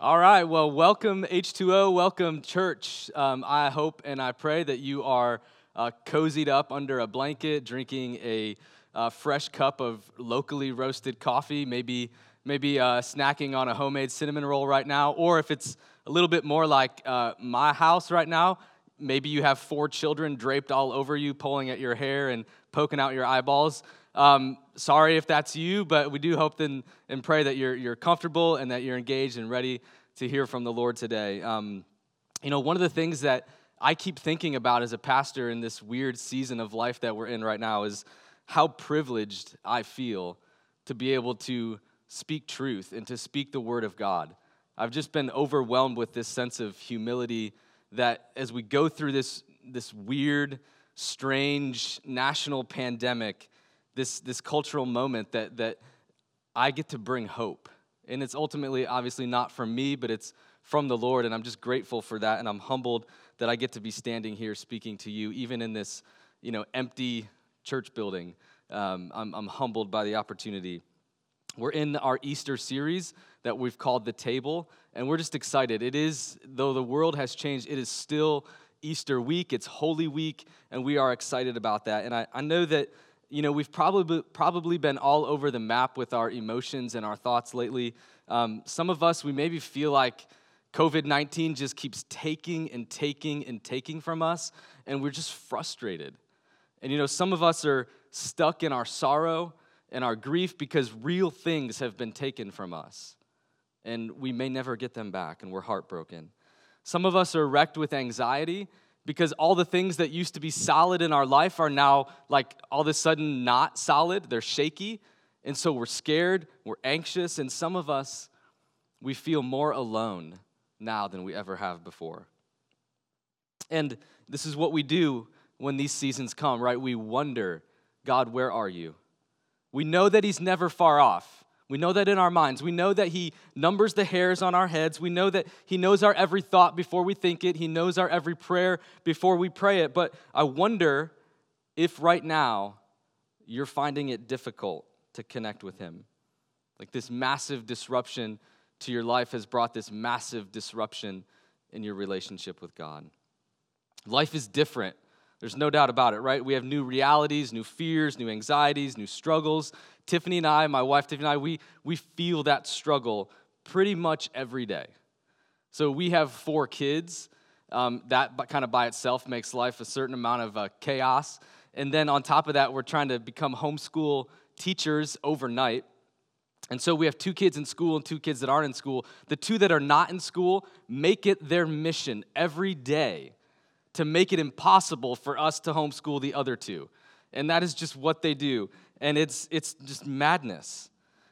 All right, well, welcome H2O, welcome church. Um, I hope and I pray that you are uh, cozied up under a blanket, drinking a uh, fresh cup of locally roasted coffee, maybe maybe uh, snacking on a homemade cinnamon roll right now, or if it's a little bit more like uh, my house right now, maybe you have four children draped all over you, pulling at your hair and poking out your eyeballs. Um, sorry if that's you, but we do hope and, and pray that you're, you're comfortable and that you're engaged and ready to hear from the Lord today. Um, you know, one of the things that I keep thinking about as a pastor in this weird season of life that we're in right now is how privileged I feel to be able to speak truth and to speak the word of God. I've just been overwhelmed with this sense of humility that as we go through this, this weird, strange national pandemic, this, this cultural moment, that, that I get to bring hope. And it's ultimately, obviously, not from me, but it's from the Lord. And I'm just grateful for that. And I'm humbled that I get to be standing here speaking to you, even in this you know, empty church building. Um, I'm, I'm humbled by the opportunity. We're in our Easter series that we've called The Table, and we're just excited. It is, though the world has changed, it is still Easter week, it's Holy Week, and we are excited about that. And I, I know that, you know, we've probably, probably been all over the map with our emotions and our thoughts lately. Um, some of us, we maybe feel like COVID 19 just keeps taking and taking and taking from us, and we're just frustrated. And, you know, some of us are stuck in our sorrow and our grief because real things have been taken from us and we may never get them back and we're heartbroken. Some of us are wrecked with anxiety because all the things that used to be solid in our life are now like all of a sudden not solid, they're shaky. And so we're scared, we're anxious, and some of us, we feel more alone now than we ever have before. And this is what we do when these seasons come, right? We wonder, God, where are you? We know that He's never far off. We know that in our minds. We know that He numbers the hairs on our heads. We know that He knows our every thought before we think it. He knows our every prayer before we pray it. But I wonder if right now you're finding it difficult to connect with Him. Like this massive disruption to your life has brought this massive disruption in your relationship with God. Life is different there's no doubt about it, right? We have new realities, new fears, new anxieties, new struggles. Tiffany and I, my wife Tiffany and I, we, we feel that struggle pretty much every day. So we have four kids. Um, that kind of by itself makes life a certain amount of uh, chaos. And then on top of that, we're trying to become homeschool teachers overnight. And so we have two kids in school and two kids that aren't in school. The two that are not in school make it their mission every day to make it impossible for us to homeschool the other two. And that is just what they do. And it's, it's just madness.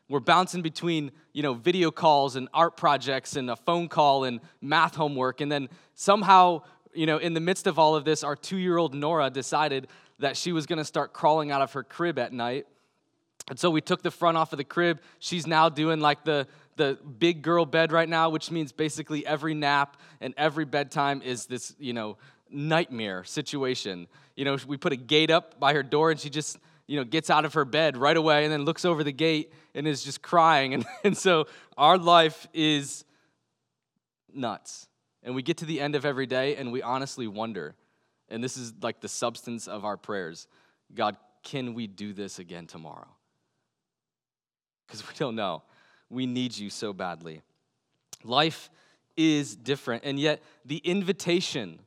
We're bouncing between, you know, video calls and art projects and a phone call and math homework. And then somehow, you know, in the midst of all of this, our two year old Nora decided that she was going to start crawling out of her crib at night. And so we took the front off of the crib. She's now doing like the, the big girl bed right now, which means basically every nap and every bedtime is this, you know, nightmare situation. You know, we put a gate up by her door and she just, you know, gets out of her bed right away and then looks over the gate and is just crying. And, and so our life is nuts. And we get to the end of every day and we honestly wonder, and this is like the substance of our prayers God, can we do this again tomorrow? Because we don't know. We need you so badly. Life is different, and yet the invitation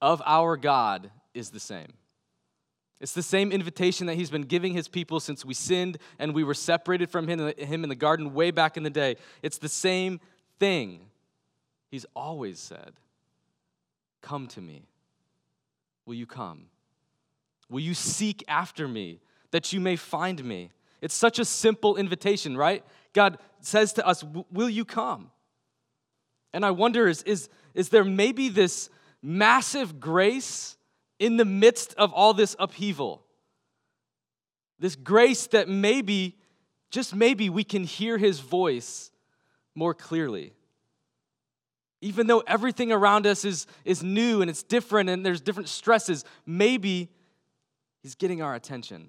of our God is the same. It's the same invitation that he's been giving his people since we sinned and we were separated from him in the garden way back in the day. It's the same thing. He's always said, Come to me. Will you come? Will you seek after me that you may find me? It's such a simple invitation, right? God says to us, Will you come? And I wonder is, is, is there maybe this massive grace in the midst of all this upheaval. This grace that maybe, just maybe, we can hear his voice more clearly. Even though everything around us is, is new and it's different and there's different stresses, maybe he's getting our attention.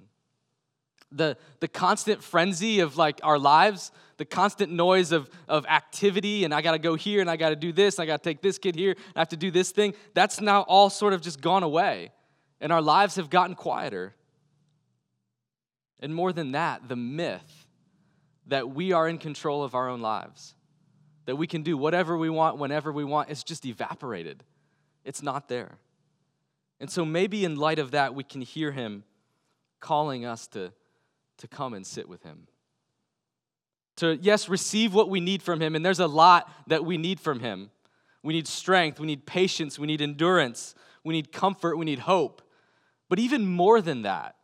The, the constant frenzy of like our lives, the constant noise of, of activity, and I gotta go here and I gotta do this, and I gotta take this kid here, I have to do this thing, that's now all sort of just gone away. And our lives have gotten quieter. And more than that, the myth that we are in control of our own lives, that we can do whatever we want whenever we want, it's just evaporated. It's not there. And so maybe in light of that, we can hear him calling us to to come and sit with Him. To, yes, receive what we need from Him, and there's a lot that we need from Him. We need strength, we need patience, we need endurance, we need comfort, we need hope. But even more than that,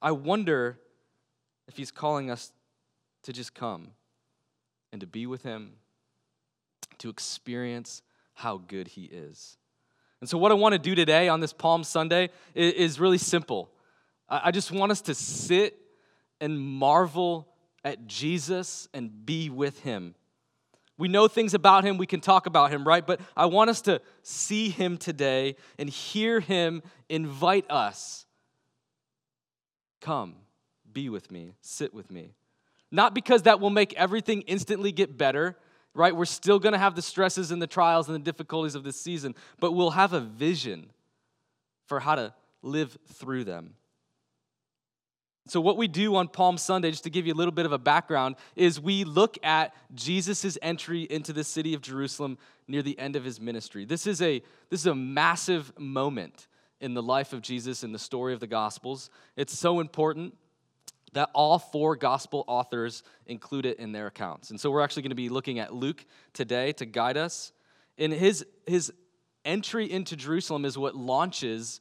I wonder if He's calling us to just come and to be with Him, to experience how good He is. And so, what I want to do today on this Palm Sunday is really simple. I just want us to sit and marvel at Jesus and be with him. We know things about him, we can talk about him, right? But I want us to see him today and hear him invite us come, be with me, sit with me. Not because that will make everything instantly get better, right? We're still gonna have the stresses and the trials and the difficulties of this season, but we'll have a vision for how to live through them. So, what we do on Palm Sunday, just to give you a little bit of a background, is we look at Jesus' entry into the city of Jerusalem near the end of his ministry. This is a, this is a massive moment in the life of Jesus in the story of the Gospels. It's so important that all four gospel authors include it in their accounts. And so we're actually going to be looking at Luke today to guide us. And his, his entry into Jerusalem is what launches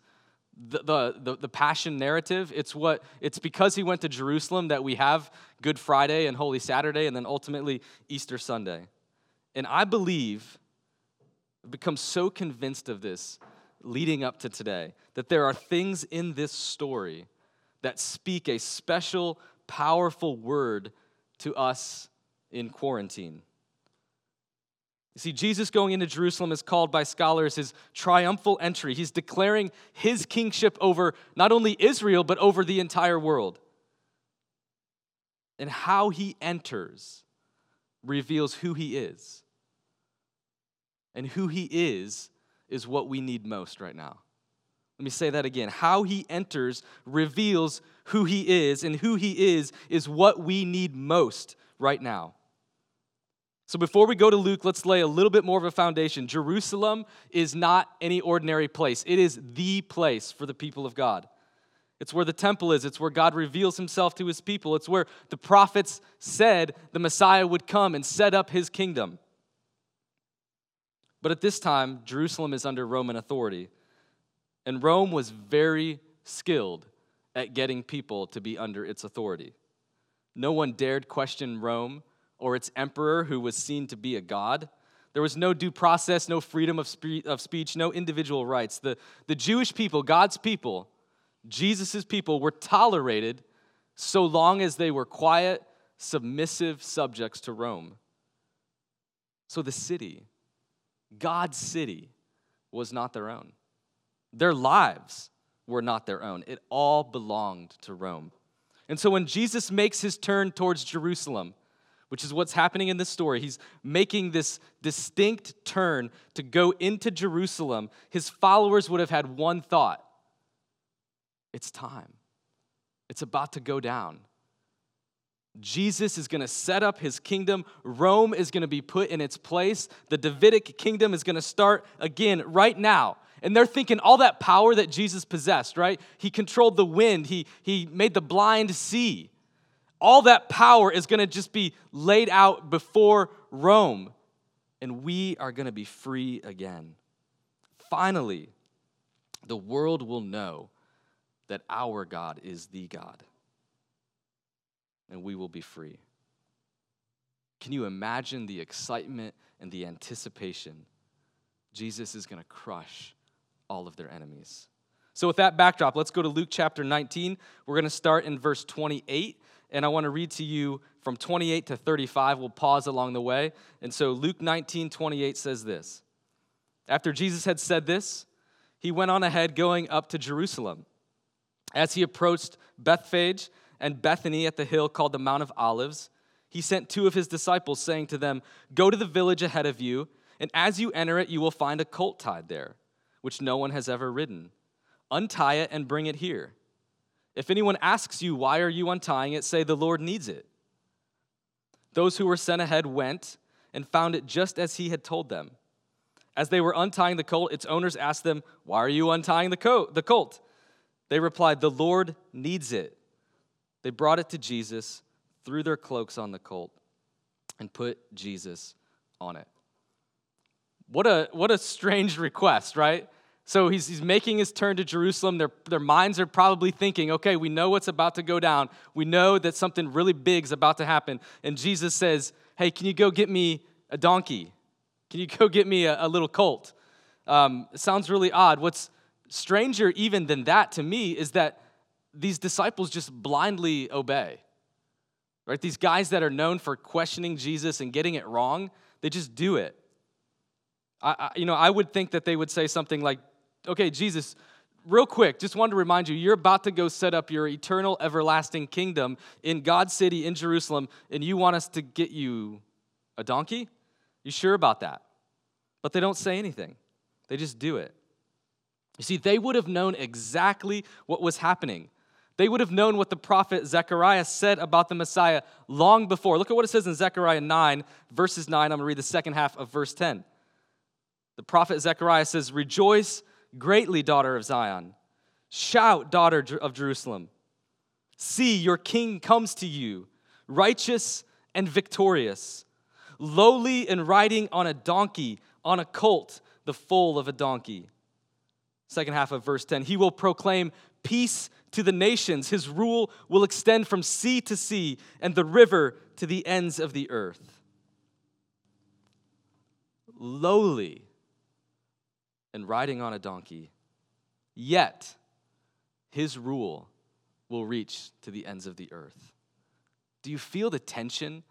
the, the, the, passion narrative it's what it's because he went to jerusalem that we have good friday and holy saturday and then ultimately easter sunday. And i believe i've become so convinced of this leading up to today that there are things in this story that speak a special powerful word to us in quarantine you see, Jesus going into Jerusalem is called by scholars his triumphal entry. He's declaring his kingship over not only Israel, but over the entire world. And how he enters reveals who he is. And who he is is what we need most right now. Let me say that again. How he enters reveals who he is, and who he is is what we need most right now. So before we go to Luke, let's lay a little bit more of a foundation. Jerusalem is not any ordinary place, it is the place for the people of God. It's where the temple is. It's where God reveals himself to his people. It's where the prophets said the Messiah would come and set up his kingdom. But at this time, Jerusalem is under Roman authority. And Rome was very skilled at getting people to be under its authority. No one dared question Rome or its emperor who was seen to be a god. There was no due process, no freedom of, spe- of speech, no individual rights. The, the Jewish people, God's people, Jesus' people, were tolerated so long as they were quiet, submissive subjects to Rome. So the city, God's city, was not their own. Their lives were not their own. It all belonged to Rome. And so when Jesus makes his turn towards Jerusalem, which is what's happening in this story. He's making this distinct turn to go into Jerusalem. His followers would have had one thought it's time, it's about to go down. Jesus is going to set up his kingdom. Rome is going to be put in its place. The Davidic kingdom is going to start again right now. And they're thinking all that power that Jesus possessed, right? He controlled the wind, he, he made the blind see all that power is going to just be laid out before Rome, and we are going to be free again. Finally, the world will know that our God is the God, and we will be free. Can you imagine the excitement and the anticipation? Jesus is going to crush all of their enemies. So, with that backdrop, let's go to Luke chapter 19. We're going to start in verse 28 and I want to read to you from 28 to 35. We'll pause along the way. And so Luke 19, 28 says this After Jesus had said this, he went on ahead going up to Jerusalem. As he approached Bethphage and Bethany at the hill called the Mount of Olives, he sent two of his disciples, saying to them, Go to the village ahead of you, and as you enter it, you will find a colt tied there, which no one has ever ridden. Untie it and bring it here. If anyone asks you, Why are you untying it? say, The Lord needs it. Those who were sent ahead went and found it just as he had told them. As they were untying the colt, its owners asked them, Why are you untying the colt? They replied, The Lord needs it. They brought it to Jesus, threw their cloaks on the colt, and put Jesus on it. What a, what a strange request, right? So he's, he's making his turn to Jerusalem. Their, their minds are probably thinking, okay, we know what's about to go down. We know that something really big is about to happen. And Jesus says, hey, can you go get me a donkey? Can you go get me a, a little colt? Um, sounds really odd. What's stranger even than that to me is that these disciples just blindly obey. Right? These guys that are known for questioning Jesus and getting it wrong, they just do it. I, I, you know, I would think that they would say something like, okay, Jesus, real quick, just wanted to remind you, you're about to go set up your eternal, everlasting kingdom in God's city in Jerusalem, and you want us to get you a donkey? You sure about that? But they don't say anything, they just do it. You see, they would have known exactly what was happening. They would have known what the prophet Zechariah said about the Messiah long before. Look at what it says in Zechariah 9, verses 9. I'm going to read the second half of verse 10. The prophet Zechariah says, Rejoice greatly, daughter of Zion. Shout, daughter of Jerusalem. See, your king comes to you, righteous and victorious, lowly and riding on a donkey, on a colt, the foal of a donkey. Second half of verse 10 He will proclaim peace to the nations. His rule will extend from sea to sea and the river to the ends of the earth. Lowly and riding on a donkey, yet his rule will reach to the ends of the earth. Do you feel the tension?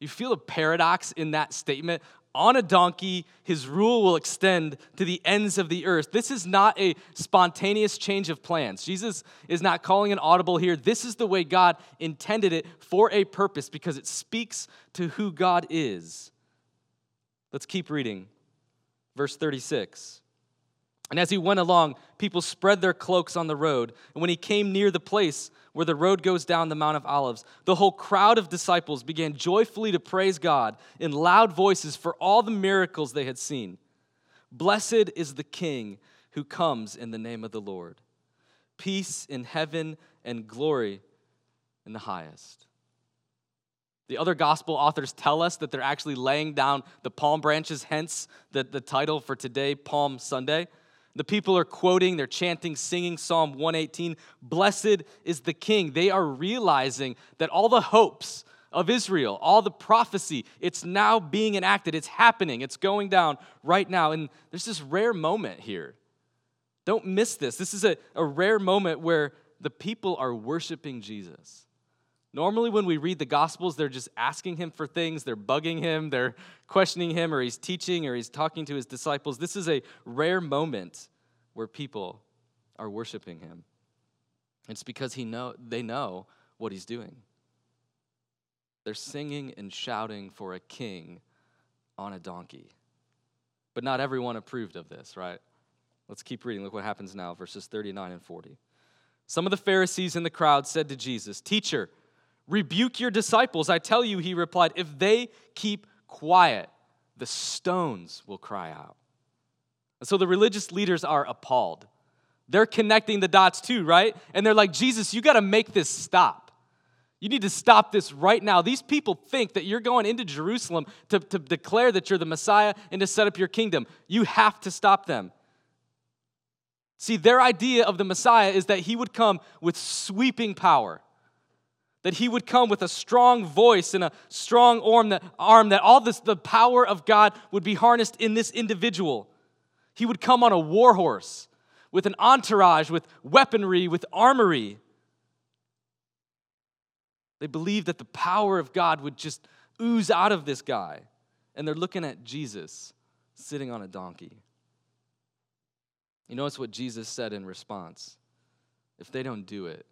You feel the paradox in that statement? On a donkey, his rule will extend to the ends of the earth. This is not a spontaneous change of plans. Jesus is not calling an audible here. This is the way God intended it for a purpose because it speaks to who God is. Let's keep reading. Verse 36. And as he went along, people spread their cloaks on the road. And when he came near the place where the road goes down the Mount of Olives, the whole crowd of disciples began joyfully to praise God in loud voices for all the miracles they had seen. Blessed is the King who comes in the name of the Lord. Peace in heaven and glory in the highest. The other gospel authors tell us that they're actually laying down the palm branches, hence the, the title for today, Palm Sunday. The people are quoting, they're chanting, singing Psalm 118 Blessed is the King. They are realizing that all the hopes of Israel, all the prophecy, it's now being enacted. It's happening. It's going down right now. And there's this rare moment here. Don't miss this. This is a, a rare moment where the people are worshiping Jesus. Normally, when we read the Gospels, they're just asking him for things, they're bugging him, they're questioning him, or he's teaching, or he's talking to his disciples. This is a rare moment where people are worshiping him. It's because he know, they know what he's doing. They're singing and shouting for a king on a donkey. But not everyone approved of this, right? Let's keep reading. Look what happens now, verses 39 and 40. Some of the Pharisees in the crowd said to Jesus, Teacher, Rebuke your disciples. I tell you, he replied, if they keep quiet, the stones will cry out. And so the religious leaders are appalled. They're connecting the dots too, right? And they're like, Jesus, you got to make this stop. You need to stop this right now. These people think that you're going into Jerusalem to, to declare that you're the Messiah and to set up your kingdom. You have to stop them. See, their idea of the Messiah is that he would come with sweeping power that he would come with a strong voice and a strong arm that, arm, that all this, the power of God would be harnessed in this individual. He would come on a war horse with an entourage, with weaponry, with armory. They believed that the power of God would just ooze out of this guy. And they're looking at Jesus sitting on a donkey. You notice what Jesus said in response if they don't do it,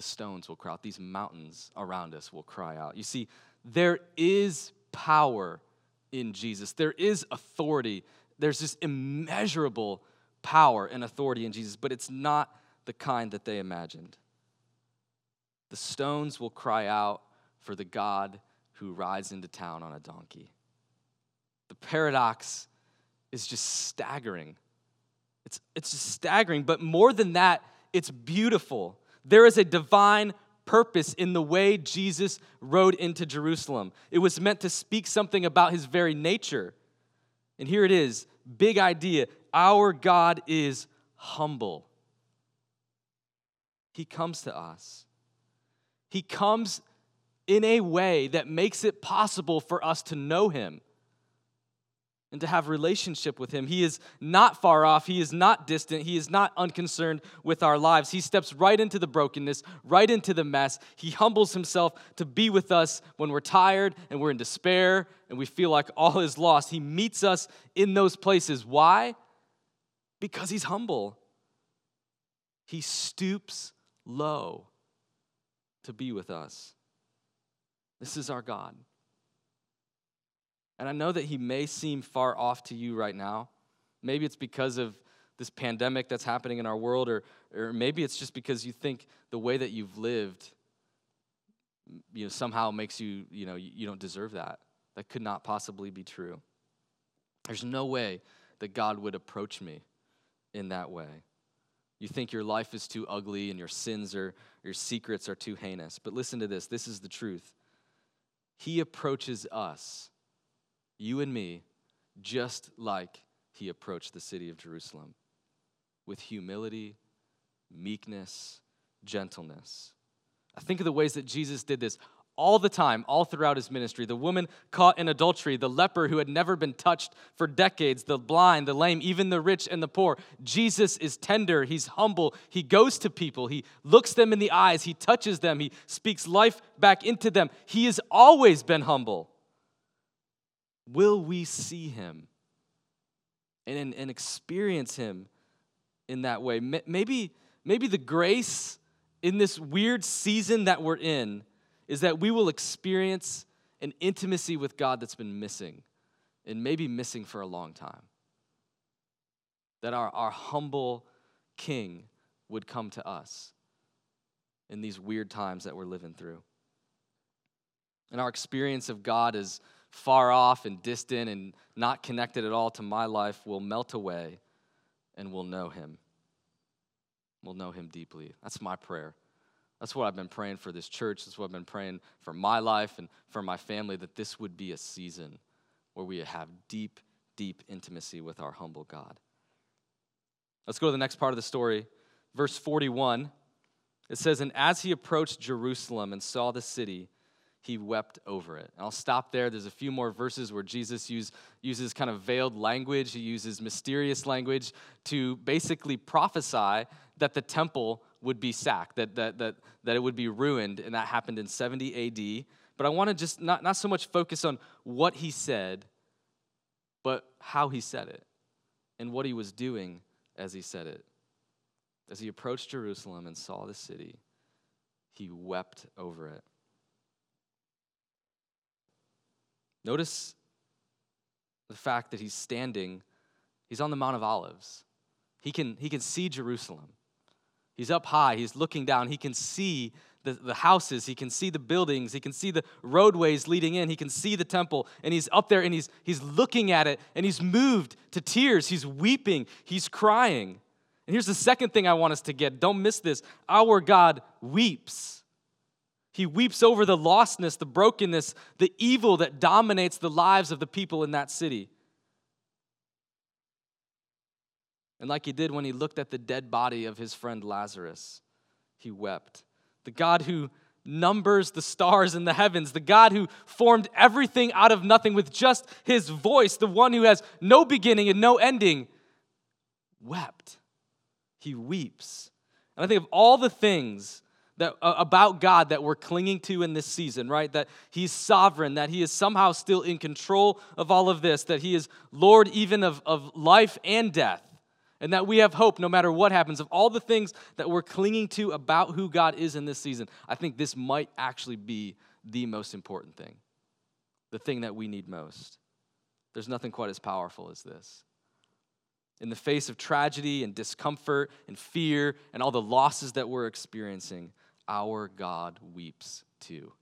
the stones will cry out. These mountains around us will cry out. You see, there is power in Jesus, there is authority. There's this immeasurable power and authority in Jesus, but it's not the kind that they imagined. The stones will cry out for the God who rides into town on a donkey. The paradox is just staggering. It's, it's just staggering, but more than that, it's beautiful. There is a divine purpose in the way Jesus rode into Jerusalem. It was meant to speak something about his very nature. And here it is big idea. Our God is humble. He comes to us. He comes in a way that makes it possible for us to know him and to have relationship with him. He is not far off, he is not distant, he is not unconcerned with our lives. He steps right into the brokenness, right into the mess. He humbles himself to be with us when we're tired and we're in despair and we feel like all is lost. He meets us in those places. Why? Because he's humble. He stoops low to be with us. This is our God. And I know that He may seem far off to you right now. Maybe it's because of this pandemic that's happening in our world, or, or maybe it's just because you think the way that you've lived you know, somehow makes you, you know, you don't deserve that. That could not possibly be true. There's no way that God would approach me in that way. You think your life is too ugly and your sins or your secrets are too heinous. But listen to this this is the truth. He approaches us you and me, just like he approached the city of Jerusalem with humility, meekness, gentleness. I think of the ways that Jesus did this all the time, all throughout his ministry. The woman caught in adultery, the leper who had never been touched for decades, the blind, the lame, even the rich and the poor. Jesus is tender, he's humble, he goes to people, he looks them in the eyes, he touches them, he speaks life back into them. He has always been humble. Will we see him and, and experience him in that way? Maybe, maybe the grace in this weird season that we're in is that we will experience an intimacy with God that's been missing and maybe missing for a long time. That our, our humble King would come to us in these weird times that we're living through. And our experience of God is far off and distant and not connected at all to my life will melt away and we'll know him. We'll know him deeply. That's my prayer. That's what I've been praying for this church. That's what I've been praying for my life and for my family that this would be a season where we have deep, deep intimacy with our humble God. Let's go to the next part of the story. Verse 41. It says, And as he approached Jerusalem and saw the city, he wept over it. And I'll stop there. There's a few more verses where Jesus use, uses kind of veiled language, he uses mysterious language to basically prophesy that the temple would be sacked, that, that, that, that it would be ruined, and that happened in 70 AD. But I want to just not, not so much focus on what he said, but how he said it and what he was doing as he said it. As he approached Jerusalem and saw the city, he wept over it. Notice the fact that he's standing, he's on the Mount of Olives. He can, he can see Jerusalem. He's up high, he's looking down, he can see the, the houses, he can see the buildings, he can see the roadways leading in, he can see the temple, and he's up there and he's, he's looking at it and he's moved to tears, he's weeping, he's crying. And here's the second thing I want us to get don't miss this our God weeps. He weeps over the lostness, the brokenness, the evil that dominates the lives of the people in that city. And like he did when he looked at the dead body of his friend Lazarus, he wept. The God who numbers the stars in the heavens, the God who formed everything out of nothing with just his voice, the one who has no beginning and no ending, wept. He weeps. And I think of all the things that, uh, about God that we're clinging to in this season, right? That He's sovereign, that He is somehow still in control of all of this, that He is Lord even of, of life and death. and that we have hope no matter what happens. Of all the things that we're clinging to about who God is in this season, I think this might actually be the most important thing, the thing that we need most. There's nothing quite as powerful as this. In the face of tragedy and discomfort and fear and all the losses that we're experiencing, our God weeps too.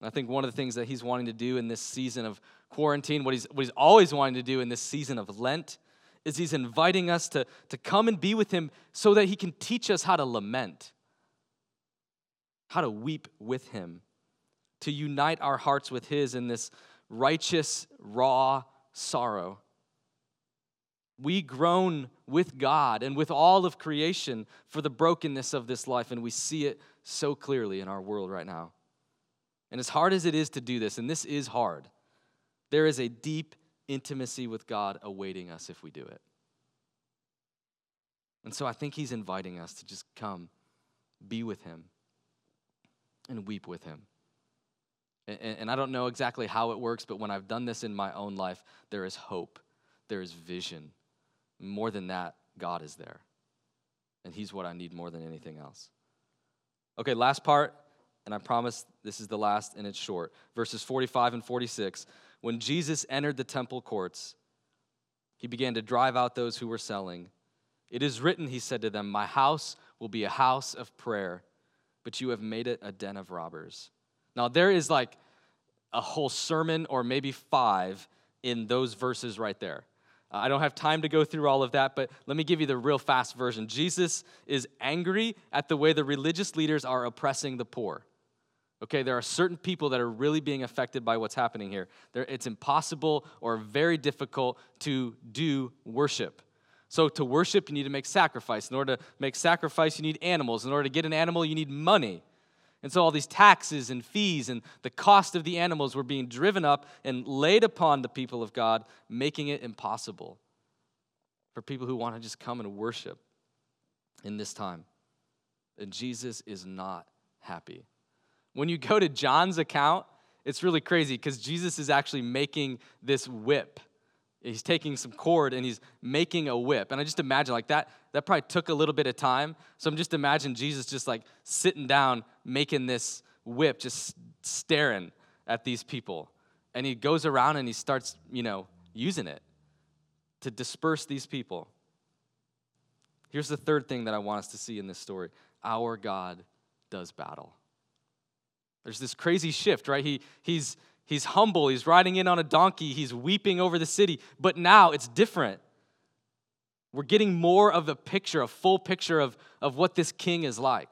I think one of the things that he's wanting to do in this season of quarantine, what he's, what he's always wanting to do in this season of Lent, is he's inviting us to, to come and be with him so that he can teach us how to lament, how to weep with him, to unite our hearts with his in this righteous, raw sorrow. We groan with God and with all of creation for the brokenness of this life, and we see it so clearly in our world right now. And as hard as it is to do this, and this is hard, there is a deep intimacy with God awaiting us if we do it. And so I think He's inviting us to just come, be with Him, and weep with Him. And, I don't know exactly how it works, but when I've done this in my own life, there is hope, there is vision. More than that, God is there. And He's what I need more than anything else. Okay, last part and I promise this is the last and it's short. Verses 45 and 46. When Jesus entered the temple courts, he began to drive out those who were selling. It is written, he said to them, My house will be a house of prayer, but you have made it a den of robbers. Now, there is like a whole sermon or maybe five in those verses right there. Uh, I don't have time to go through all of that, but let me give you the real fast version. Jesus is angry at the way the religious leaders are oppressing the poor. Okay, there are certain people that are really being affected by what's happening here. It's impossible or very difficult to do worship. So, to worship, you need to make sacrifice. In order to make sacrifice, you need animals. In order to get an animal, you need money. And so, all these taxes and fees and the cost of the animals were being driven up and laid upon the people of God, making it impossible for people who want to just come and worship in this time. And Jesus is not happy. When you go to John's account, it's really crazy because Jesus is actually making this whip. He's taking some cord and he's making a whip. And I just imagine like that, that probably took a little bit of time. So I'm just imagine Jesus just like sitting down, making this whip, just staring at these people. And he goes around and he starts, you know, using it to disperse these people. Here's the third thing that I want us to see in this story our God does battle. There's this crazy shift, right? He, he's, he's humble, he's riding in on a donkey, he's weeping over the city, but now it's different. We're getting more of a picture, a full picture of, of what this king is like.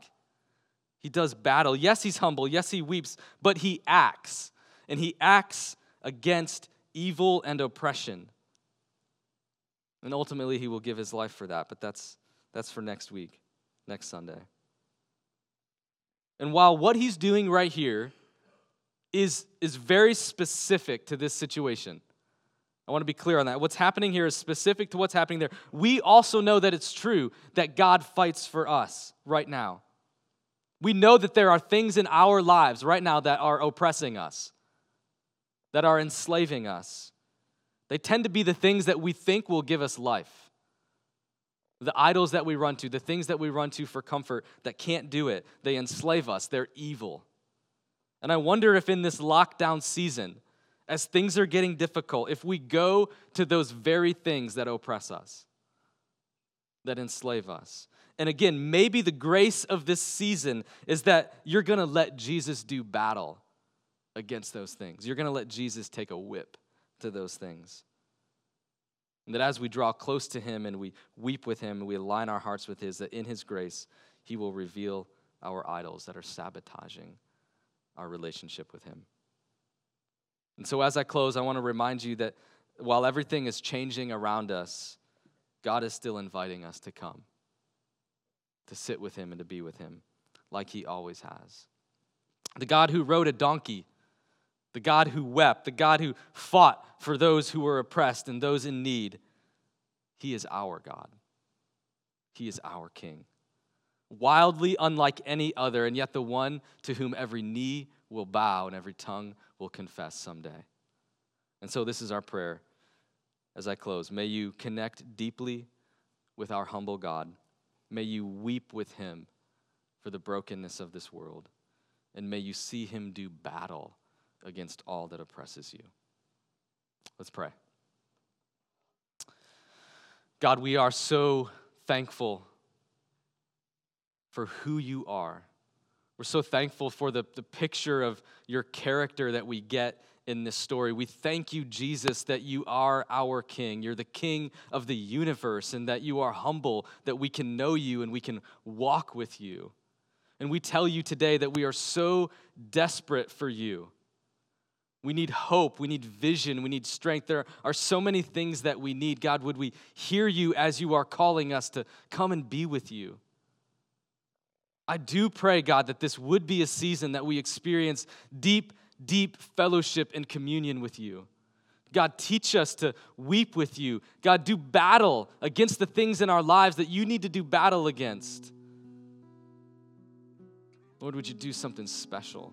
He does battle. Yes, he's humble. Yes, he weeps, but he acts. And he acts against evil and oppression. And ultimately, he will give his life for that, but that's, that's for next week, next Sunday. And while what he's doing right here is, is very specific to this situation, I want to be clear on that. What's happening here is specific to what's happening there. We also know that it's true that God fights for us right now. We know that there are things in our lives right now that are oppressing us, that are enslaving us. They tend to be the things that we think will give us life the idols that we run to, the things that we run to for comfort that can't do it, they enslave us. They're evil. And I wonder if in this lockdown season, as things are getting difficult, if we go to those very things that oppress us, that enslave us. And again, maybe the grace of this season is that you're gonna let Jesus do battle against those things. You're gonna let Jesus take a whip to those things. And that as we draw close to Him and we weep with Him and we align our hearts with His, that in His grace, He will reveal our idols that are sabotaging our relationship with Him. And so, as I close, I want to remind you that while everything is changing around us, God is still inviting us to come, to sit with Him and to be with Him like He always has. The God who rode a donkey the God who wept, the God who fought for those who were oppressed and those in need. He is our God. He is our King. Wildly unlike any other, and yet the one to whom every knee will bow and every tongue will confess someday. And so, this is our prayer as I close, may you connect deeply with our humble God. May you weep with him for the brokenness of this world. And may you see him do battle against all that oppresses you. Let's pray. God, we are so thankful for who you are. We're so thankful for the, the picture of your character that we get in this story. We thank you, Jesus, that you are our King. You're the King of the universe, and that you are humble, that we can know you and we can walk with you. And we tell you today that we are so desperate for you. We need hope. We need vision. We need strength. There are so many things that we need. God, would we hear you as you are calling us to come and be with you? I do pray, God, that this would be a season that we experience deep deep fellowship and communion with you. God, teach us to weep with you. God, do battle against the things in our lives that you need to do battle against. Lord, would you do something special?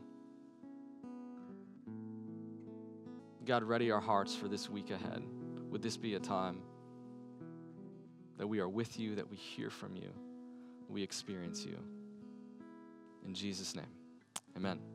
God, ready our hearts for this week ahead. Would this be a time that we are with you, that we hear from you, we experience you? In Jesus' name, amen.